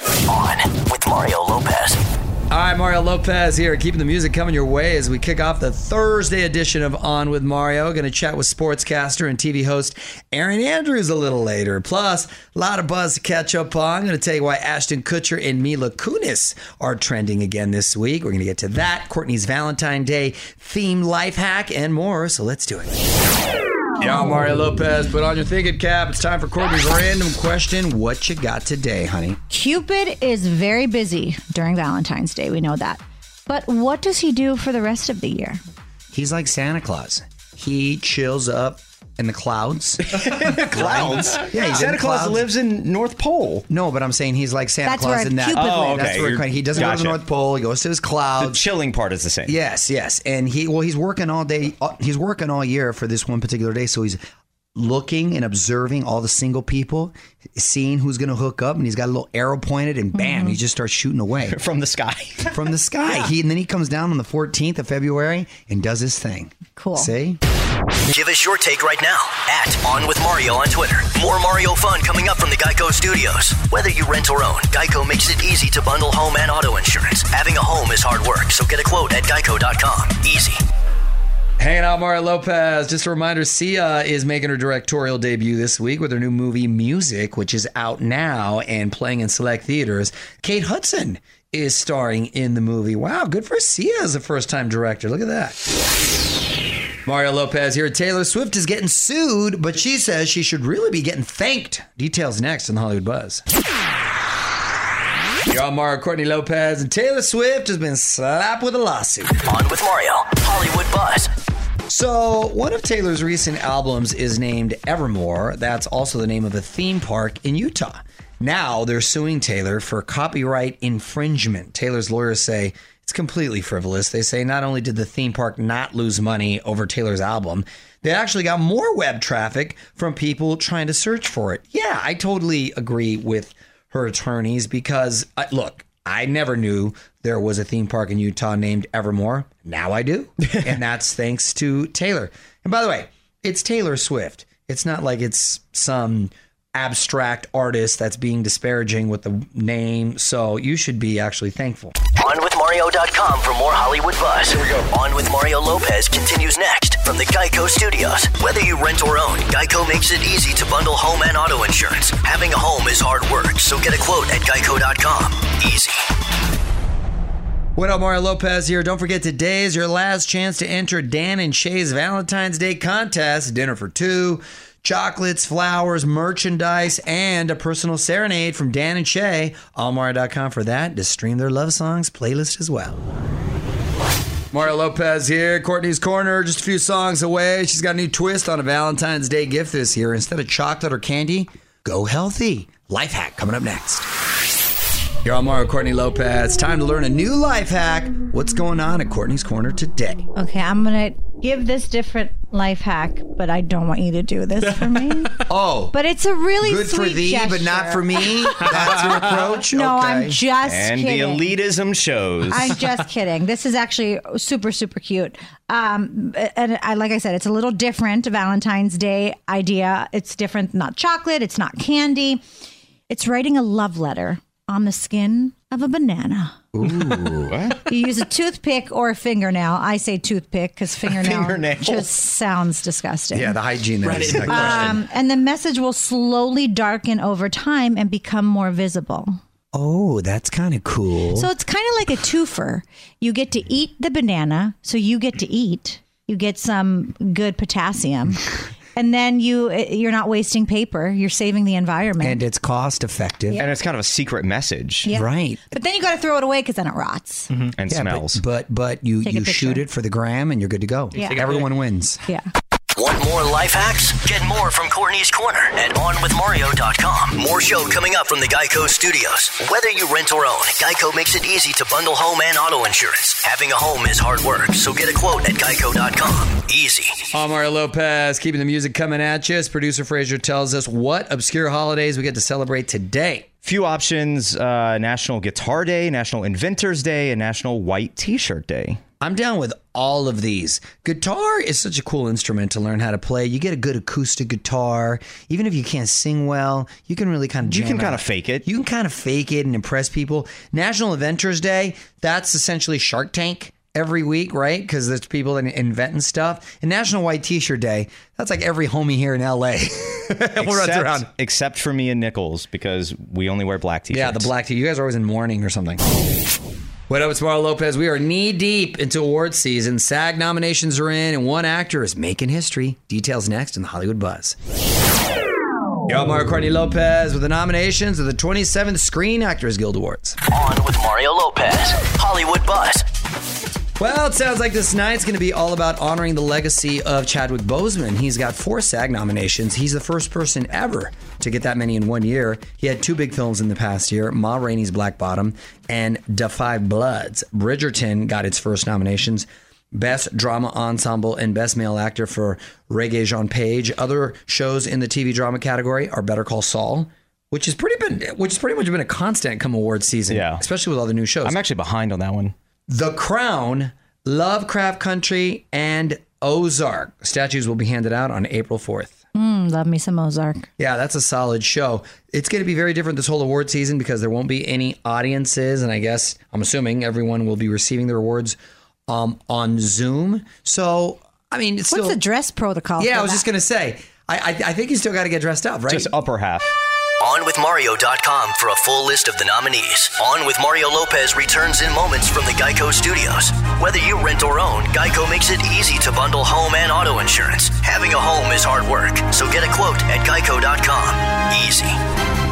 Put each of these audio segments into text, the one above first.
On with Mario Lopez. All right, Mario Lopez here, keeping the music coming your way as we kick off the Thursday edition of On with Mario. Going to chat with sportscaster and TV host Erin Andrews a little later. Plus, a lot of buzz to catch up on. I'm going to tell you why Ashton Kutcher and Mila Kunis are trending again this week. We're going to get to that, Courtney's Valentine Day theme life hack, and more. So let's do it. Yeah, Mario Lopez, put on your thinking cap. It's time for Courtney's random question. What you got today, honey? Cupid is very busy during Valentine's Day. We know that. But what does he do for the rest of the year? He's like Santa Claus. He chills up in the clouds. Clouds? Yeah, he's in Santa the Claus clouds. lives in North Pole. No, but I'm saying he's like Santa That's Claus where in that. Cupid Oh, lives. That's okay. where You're- he doesn't go to gotcha. the North Pole. He goes to his The clouds. chilling part is the same. Yes, yes, and he well, he's working all day. uh, He's working all year for this one particular day, so he's looking and observing all the single people, seeing who's going to hook up, and he's got a little arrow pointed, and bam, he just starts shooting away From the sky. from the sky. He and then he comes down on the 14th of February and does his thing. Cool. See? Give us your take right now at On With Mario on Twitter. More Mario fun coming up from the Geico Studios. Whether you rent or own, Geico makes it easy to bundle home and auto insurance. Having a home is hard work, so get a quote at geico.com. Easy. Hanging out, Mario Lopez. Just a reminder Sia is making her directorial debut this week with her new movie Music, which is out now and playing in select theaters. Kate Hudson is starring in the movie. Wow, good for Sia as a first time director. Look at that. Mario Lopez here. Taylor Swift is getting sued, but she says she should really be getting thanked. Details next on the Hollywood Buzz. You're on Mario Courtney Lopez, and Taylor Swift has been slapped with a lawsuit. On with Mario, Hollywood Buzz. So, one of Taylor's recent albums is named Evermore. That's also the name of a theme park in Utah. Now they're suing Taylor for copyright infringement. Taylor's lawyers say it's completely frivolous. They say not only did the theme park not lose money over Taylor's album, they actually got more web traffic from people trying to search for it. Yeah, I totally agree with her attorneys because, uh, look, I never knew there was a theme park in Utah named Evermore. Now I do. and that's thanks to Taylor. And by the way, it's Taylor Swift. It's not like it's some abstract artist that's being disparaging with the name. So you should be actually thankful. OnWithMario.com for more Hollywood buzz. Here we go. On with Mario Lopez continues next from the Geico Studios. Whether you rent or own, Geico makes it easy to bundle home and auto insurance. Having a home is hard work, so get a quote at Geico.com. Easy. What up, Mario Lopez here. Don't forget today is your last chance to enter Dan and Shay's Valentine's Day contest. Dinner for two, chocolates, flowers, merchandise, and a personal serenade from Dan and Shay. Allmario.com for that. To stream their love songs playlist as well. Mario Lopez here, Courtney's Corner, just a few songs away. She's got a new twist on a Valentine's Day gift this year. Instead of chocolate or candy, go healthy. Life hack coming up next. You're on Mario Courtney Lopez. Time to learn a new life hack. What's going on at Courtney's Corner today? Okay, I'm gonna give this different life hack, but I don't want you to do this for me. Oh, but it's a really good for sweet thee, but not for me. That's your approach. No, okay. I'm just and kidding. the elitism shows. I'm just kidding. This is actually super, super cute. Um, and I, like I said, it's a little different Valentine's Day idea. It's different, not chocolate, it's not candy. It's writing a love letter on the skin of a banana. what? You use a toothpick or a fingernail. I say toothpick because fingernail, Fingernail. just sounds disgusting. Yeah, the hygiene there is not question. Um, and the message will slowly darken over time and become more visible. Oh, that's kind of cool. So it's kind of like a twofer. You get to eat the banana, so you get to eat. You get some good potassium. And then you uh, you're not wasting paper. You're saving the environment. and it's cost effective. And it's kind of a secret message Yeah. Right. but then you got to throw it away because then it rots. Mm-hmm. and Yeah, smells. But, but but you Take you shoot it for the gram and you're good to go. Yeah. Everyone wins. Yeah. Want more life hacks? Get more from Courtney's Corner at OnWithMario.com. More show coming up from the Geico Studios. Whether you rent or own, Geico makes it easy to bundle home and auto insurance. Having a home is hard work, so get a quote at Geico.com. Easy. I'm Mario Lopez, keeping the music coming at you. As producer Fraser tells us what obscure holidays we get to celebrate today. Few options uh, National Guitar Day, National Inventors Day, and National White T shirt Day. I'm down with all of these. Guitar is such a cool instrument to learn how to play. You get a good acoustic guitar. Even if you can't sing well, you can really kind of You can kind of fake it. You can kind of fake it and impress people. National Inventors Day, that's essentially Shark Tank every week, right? Because there's people that inventing stuff. And National White T-shirt Day, that's like every homie here in LA. except, around. except for me and Nichols because we only wear black t shirts. Yeah, the black tea. You guys are always in mourning or something. What up, it's Mario Lopez. We are knee deep into awards season. SAG nominations are in, and one actor is making history. Details next in the Hollywood Buzz. Yo, Mario Courtney Lopez with the nominations of the 27th Screen Actors Guild Awards. On with Mario Lopez. Hollywood Buzz. Well, it sounds like this night's going to be all about honoring the legacy of Chadwick Boseman. He's got four SAG nominations. He's the first person ever to get that many in one year. He had two big films in the past year Ma Rainey's Black Bottom and Five Bloods. Bridgerton got its first nominations. Best Drama Ensemble and Best Male Actor for Regé-Jean Page. Other shows in the TV drama category are Better Call Saul, which has pretty been which has pretty much been a constant come awards season. Yeah. Especially with all the new shows. I'm actually behind on that one. The Crown, Lovecraft Country, and Ozark. Statues will be handed out on April 4th. Mm, love me some Ozark. Yeah, that's a solid show. It's going to be very different this whole award season because there won't be any audiences, and I guess I'm assuming everyone will be receiving their awards um, on Zoom. So, I mean, it's What's still. the dress protocol? yeah, for I was that? just going to say. I, I, I think you still got to get dressed up, right? Just upper half. OnWithMario.com for a full list of the nominees. On with Mario Lopez returns in moments from the Geico Studios. Whether you rent or own, Geico makes it easy to bundle home and auto insurance. Having a home is hard work, so get a quote at Geico.com. Easy.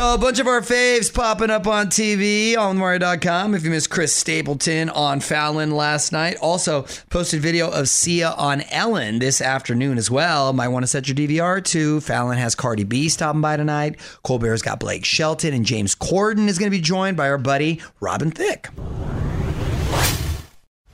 So a bunch of our faves popping up on TV on Mario.com. If you missed Chris Stapleton on Fallon last night, also posted video of Sia on Ellen this afternoon as well. Might want to set your DVR to Fallon has Cardi B stopping by tonight. Colbert's got Blake Shelton and James Corden is going to be joined by our buddy Robin Thicke.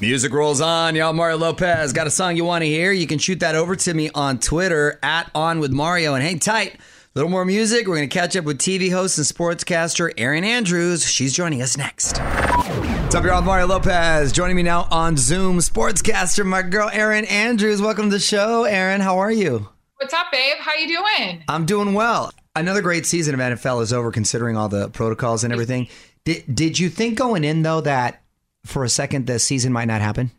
Music rolls on, y'all. Mario Lopez got a song you want to hear? You can shoot that over to me on Twitter at On With Mario and hang tight. A little more music. We're going to catch up with TV host and sportscaster Erin Andrews. She's joining us next. What's up, y'all? Mario Lopez joining me now on Zoom. Sportscaster, my girl Erin Andrews. Welcome to the show, Erin. How are you? What's up, babe? How you doing? I'm doing well. Another great season of NFL is over, considering all the protocols and everything. Did Did you think going in though that for a second the season might not happen?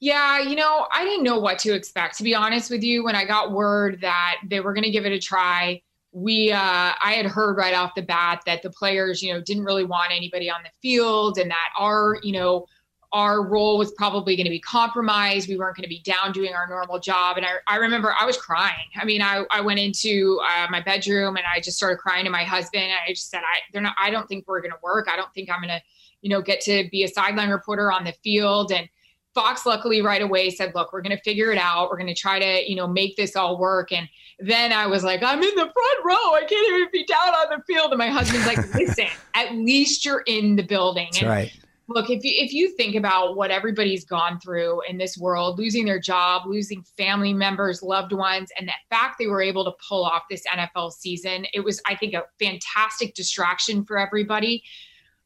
Yeah, you know, I didn't know what to expect. To be honest with you, when I got word that they were going to give it a try, we uh, I had heard right off the bat that the players, you know, didn't really want anybody on the field, and that our, you know, our role was probably going to be compromised. We weren't going to be down doing our normal job. And I, I remember I was crying. I mean, I, I went into uh, my bedroom and I just started crying to my husband. I just said, I, they're not, I don't think we're going to work. I don't think I'm going to, you know, get to be a sideline reporter on the field. And Fox luckily right away said, look, we're going to figure it out. We're going to try to, you know, make this all work. And then I was like, I'm in the front row. I can't even be down on the field. And my husband's like, listen, at least you're in the building. That's and right. Look, if you if you think about what everybody's gone through in this world, losing their job, losing family members, loved ones, and that fact they were able to pull off this NFL season, it was, I think, a fantastic distraction for everybody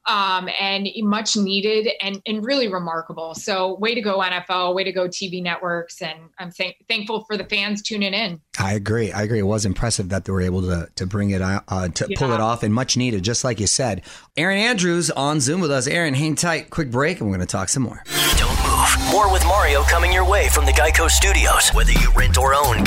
um, and much needed and, and really remarkable. So, way to go, NFL, way to go, TV networks. And I'm thank- thankful for the fans tuning in. I agree. I agree. It was impressive that they were able to to bring it out, uh, to pull it off, and much needed, just like you said. Erin Andrews on Zoom with us. Erin, hang tight. Quick break, and we're going to talk some more. Don't move. More with Mario coming your way from the Geico Studios. Whether you rent or own,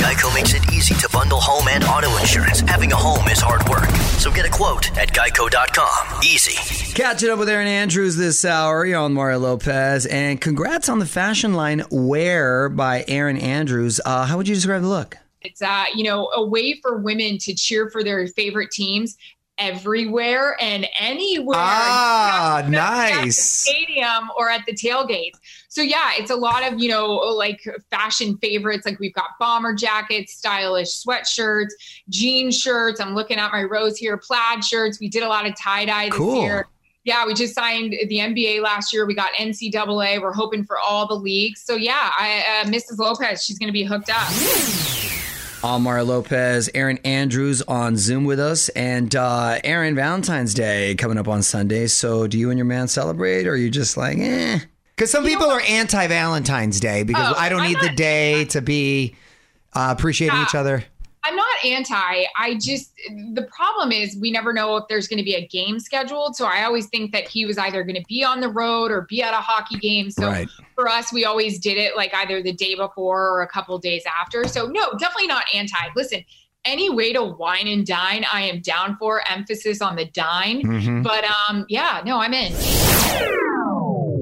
bundle home and auto insurance. Having a home is hard work. So get a quote at geico.com. Easy. Catching up with Erin Andrews this hour. You're on Mario Lopez, and congrats on the fashion line Wear by Erin Andrews. Uh, how would you describe the look? It's uh, you know, a way for women to cheer for their favorite teams everywhere and anywhere. Ah, Not just at the nice. stadium or at the tailgates. So yeah, it's a lot of, you know, like fashion favorites. Like we've got bomber jackets, stylish sweatshirts, jean shirts. I'm looking at my rows here, plaid shirts. We did a lot of tie-dye this Cool. year. Yeah, we just signed the NBA last year. We got NCAA. We're hoping for all the leagues. So yeah, I, uh, Mrs. Lopez, she's going to be hooked up. Amar Lopez, Erin Andrews on Zoom with us, and uh, Erin Valentine's Day coming up on Sunday. So, do you and your man celebrate, or are you just like, eh? Because some people are anti Valentine's Day because Oh, I don't I'm need the not- day to be uh, appreciating Yeah. each other. I'm not anti. I just the problem is we never know if there's going to be a game scheduled. So I always think that he was either going to be on the road or be at a hockey game. So Right. for us, we always did it like either the day before or a couple days after. So no, definitely not anti. Listen, any way to wine and dine, I am down for. Emphasis on the dine. Mhm. But um, yeah, no, I'm in.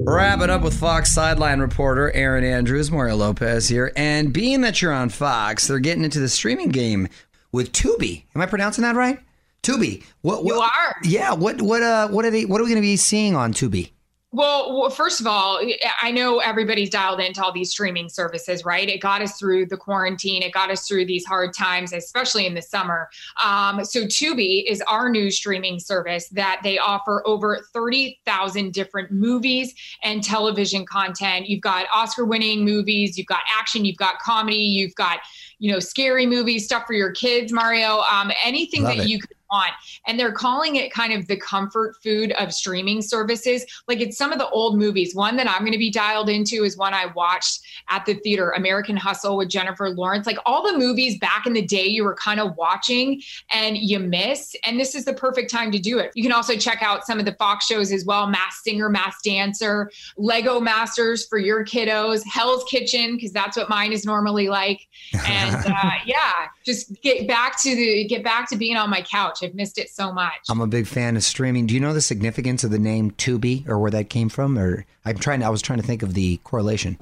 Wrap it up with Fox sideline reporter Erin Andrews, Mario Lopez here. And being that you're on Fox, they're getting into the streaming game with Tubi. Am I pronouncing that right? Tubi. What, what You are. Yeah. What what uh what are they what are we going to be seeing on Tubi? Well, well, first of all, I know everybody's dialed into all these streaming services, right? It got us through the quarantine. It got us through these hard times, especially in the summer. Um, so, Tubi is our new streaming service that they offer over 30,000 different movies and television content. You've got Oscar winning movies, you've got action, you've got comedy, you've got, you know, scary movies, stuff for your kids, Mario, um, anything Love that it. you could want. And they're calling it kind of the comfort food of streaming services. Like it's some of the old movies. One that I'm going to be dialed into is one I watched at the theater, American Hustle with Jennifer Lawrence. Like all the movies back in the day you were kind of watching and you miss. And this is the perfect time to do it. You can also check out some of the Fox shows as well Masked Singer, Masked Dancer, Lego Masters for your kiddos, Hell's Kitchen, because that's what mine is normally like. And uh, yeah, just get back to the get back to being on my couch. I've missed it so much. I'm a big fan of streaming. Do you know the significance of the name Tubi or where that came from? Or I'm trying. I was trying to think of the correlation.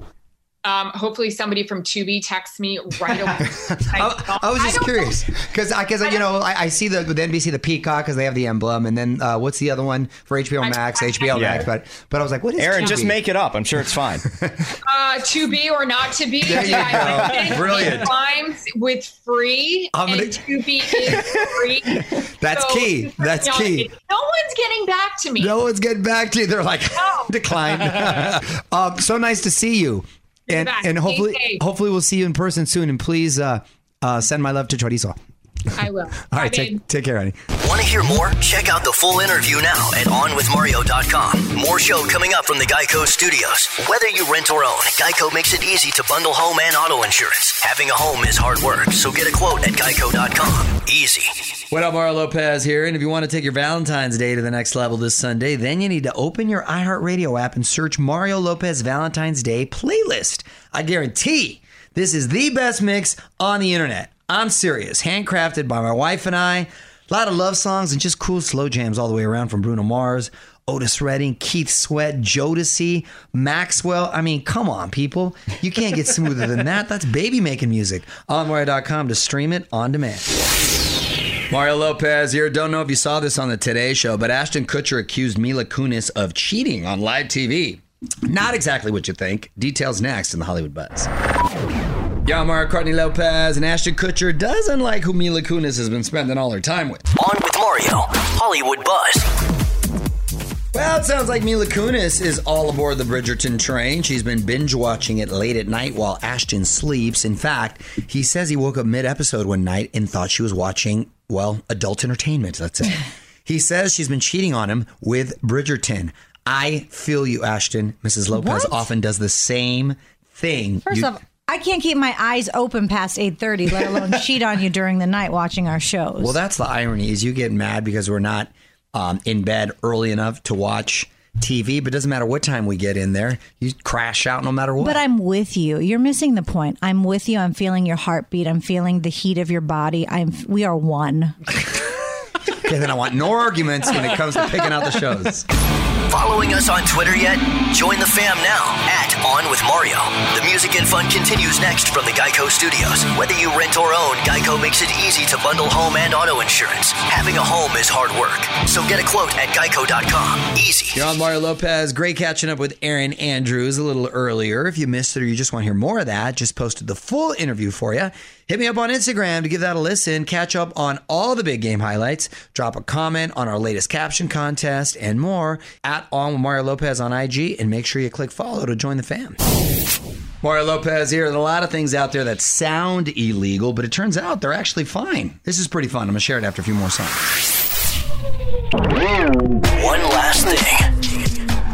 Um, hopefully, somebody from Tubi texts me right away. I, I was just don't curious because I because you know I, I see the with NBC the Peacock because they have the emblem, and then uh, what's the other one for HBO Max? HBO Yeah. Max, but but I was like, what is Erin, Tubi? just make it up. I'm sure it's fine. Uh, to be or not to be. There you Yeah, go. Brilliant. Times with free, I'm gonna- and to be is free. That's So, key. That's you know, key. No one's getting back to me. No one's getting back to you. They're like No. decline. um, so nice to see you, and and hopefully hopefully we'll see you in person soon. And please uh, uh, send my love to Chorizo. I will. All right, take take care, honey. Want to hear more? Check out the full interview now at OnWithMario.com. More show coming up from the Geico Studios. Whether you rent or own, Geico makes it easy to bundle home and auto insurance. Having a home is hard work, so get a quote at Geico.com. Easy. What up, Mario Lopez here. And if you want to take your Valentine's Day to the next level this Sunday, then you need to open your iHeartRadio app and search Mario Lopez Valentine's Day playlist. I guarantee this is the best mix on the internet. I'm serious. Handcrafted by my wife and I. A lot of love songs and just cool slow jams all the way around from Bruno Mars, Otis Redding, Keith Sweat, Jodeci, Maxwell. I mean, come on, people. You can't get smoother than that. That's baby making music. On Mario.com to stream it on demand. Mario Lopez here. Don't know if you saw this on the Today Show, but Ashton Kutcher accused Mila Kunis of cheating on live TV. Not exactly what you think. Details next in the Hollywood Buzz. Yeah, Mario Courtney Lopez and Ashton Kutcher does unlike who Mila Kunis has been spending all her time with. On with Mario, Hollywood Buzz. Well, it sounds like Mila Kunis is all aboard the Bridgerton train. She's been binge watching it late at night while Ashton sleeps. In fact, he says he woke up mid episode one night and thought she was watching, well, adult entertainment, let's say. he says she's been cheating on him with Bridgerton. I feel you, Ashton. Mrs. Lopez What? often does the same thing. First You- off, I can't keep my eyes open past eight thirty, let alone cheat on you during the night watching our shows. Well, that's the irony is you get mad because we're not um, in bed early enough to watch TV, but it doesn't matter what time we get in there. You crash out no matter what. But I'm with you. You're missing the point. I'm with you. I'm feeling your heartbeat. I'm feeling the heat of your body. I'm. We are one. okay, then I want no arguments when it comes to picking out the shows. Following us on Twitter yet? Join the fam now at On with Mario. The music and fun continues next from the Geico Studios. Whether you rent or own, Geico makes it easy to bundle home and auto insurance. Having a home is hard work, so get a quote at Geico.com. Easy. You're on Mario Lopez. Great catching up with Erin Andrews a little earlier. If you missed it or you just want to hear more of that, just posted the full interview for you. Hit me up on Instagram to give that a listen. Catch up on all the big game highlights. Drop a comment on our latest caption contest and more at On with Mario Lopez on IG. And make sure you click follow to join the fam. Mario Lopez here. There's a lot of things out there that sound illegal, but it turns out they're actually fine. This is pretty fun. I'm going to share it after a few more songs. One last thing.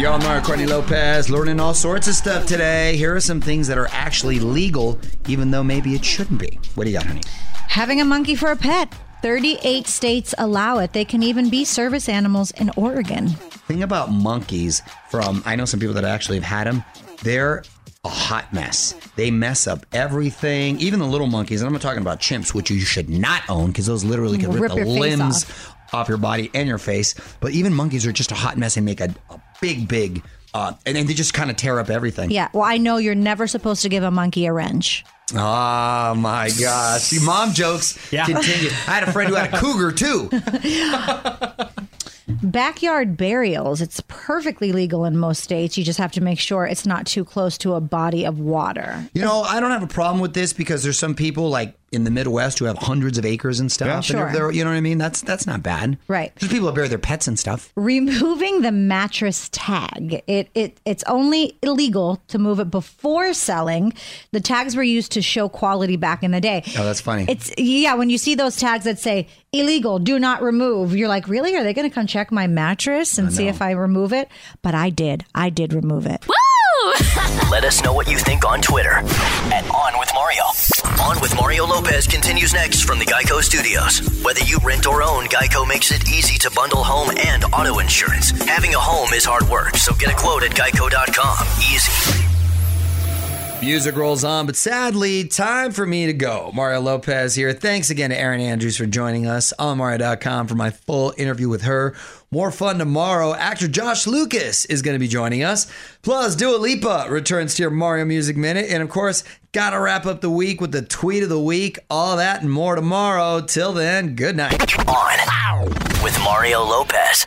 On Mario Courtney Lopez, learning all sorts of stuff today. Here are some things that are actually legal, even though maybe it shouldn't be. What do you got, honey? Having a monkey for a pet. 38 states allow it. They can even be service animals in Oregon. Thing about monkeys, from I know some people that actually have had them, they're a hot mess. They mess up everything, even the little monkeys. And I'm not talking about chimps, which you should not own because those literally can rip, Rip the limbs off. Off. your body and your face. But even monkeys are just a hot mess and make a, a big, big, uh, and then they just kind of tear up everything. Yeah, well, I know you're never supposed to give a monkey a wrench. Oh my gosh. See, mom jokes continue. I had a friend who had a cougar too. Backyard burials, it's perfectly legal in most states. You just have to make sure it's not too close to a body of water. You know, I don't have a problem with this because there's some people like in the Midwest who have hundreds of acres and stuff. Yeah. and Sure. they're- they're- you know what I mean? That's that's not bad. Right. There's people that bury their pets and stuff. Removing the mattress tag. It it it's only illegal to move it before selling. The tags were used to show quality back in the day. Oh, that's funny. It's yeah, when you see those tags that say illegal, do not remove, you're like, really? Are they going to come check my mattress and see if I remove it? But I did. I did remove it. Let us know what you think on Twitter at On With Mario. On With Mario Lopez continues next from the Geico Studios. Whether you rent or own, Geico makes it easy to bundle home and auto insurance. Having a home is hard work, so get a quote at geico.com. Easy. Music rolls on, but sadly, time for me to go. Mario Lopez here. Thanks again to Erin Andrews for joining us on Mario.com for my full interview with her. More fun tomorrow. Actor Josh Lucas is going to be joining us. Plus, Dua Lipa returns to your Mario Music Minute. And of course, got to wrap up the week with the tweet of the week. All that and more tomorrow. Till then, good night. On with Mario Lopez.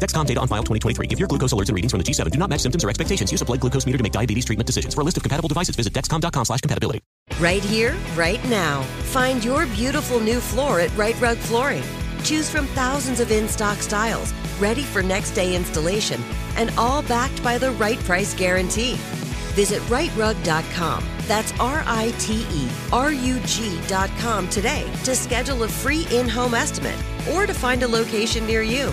Dexcom data on file 2023. If your glucose alerts and readings from the G7 do not match symptoms or expectations, use a blood glucose meter to make diabetes treatment decisions. For a list of compatible devices, visit dexcom.com slash compatibility. Right here, right now. Find your beautiful new floor at Right Rug Flooring. Choose from thousands of in stock styles, ready for next day installation, and all backed by the right price guarantee. Visit rightrug.com. That's R I T E R U G.com today to schedule a free in home estimate or to find a location near you.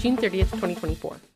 June 30th, 2024.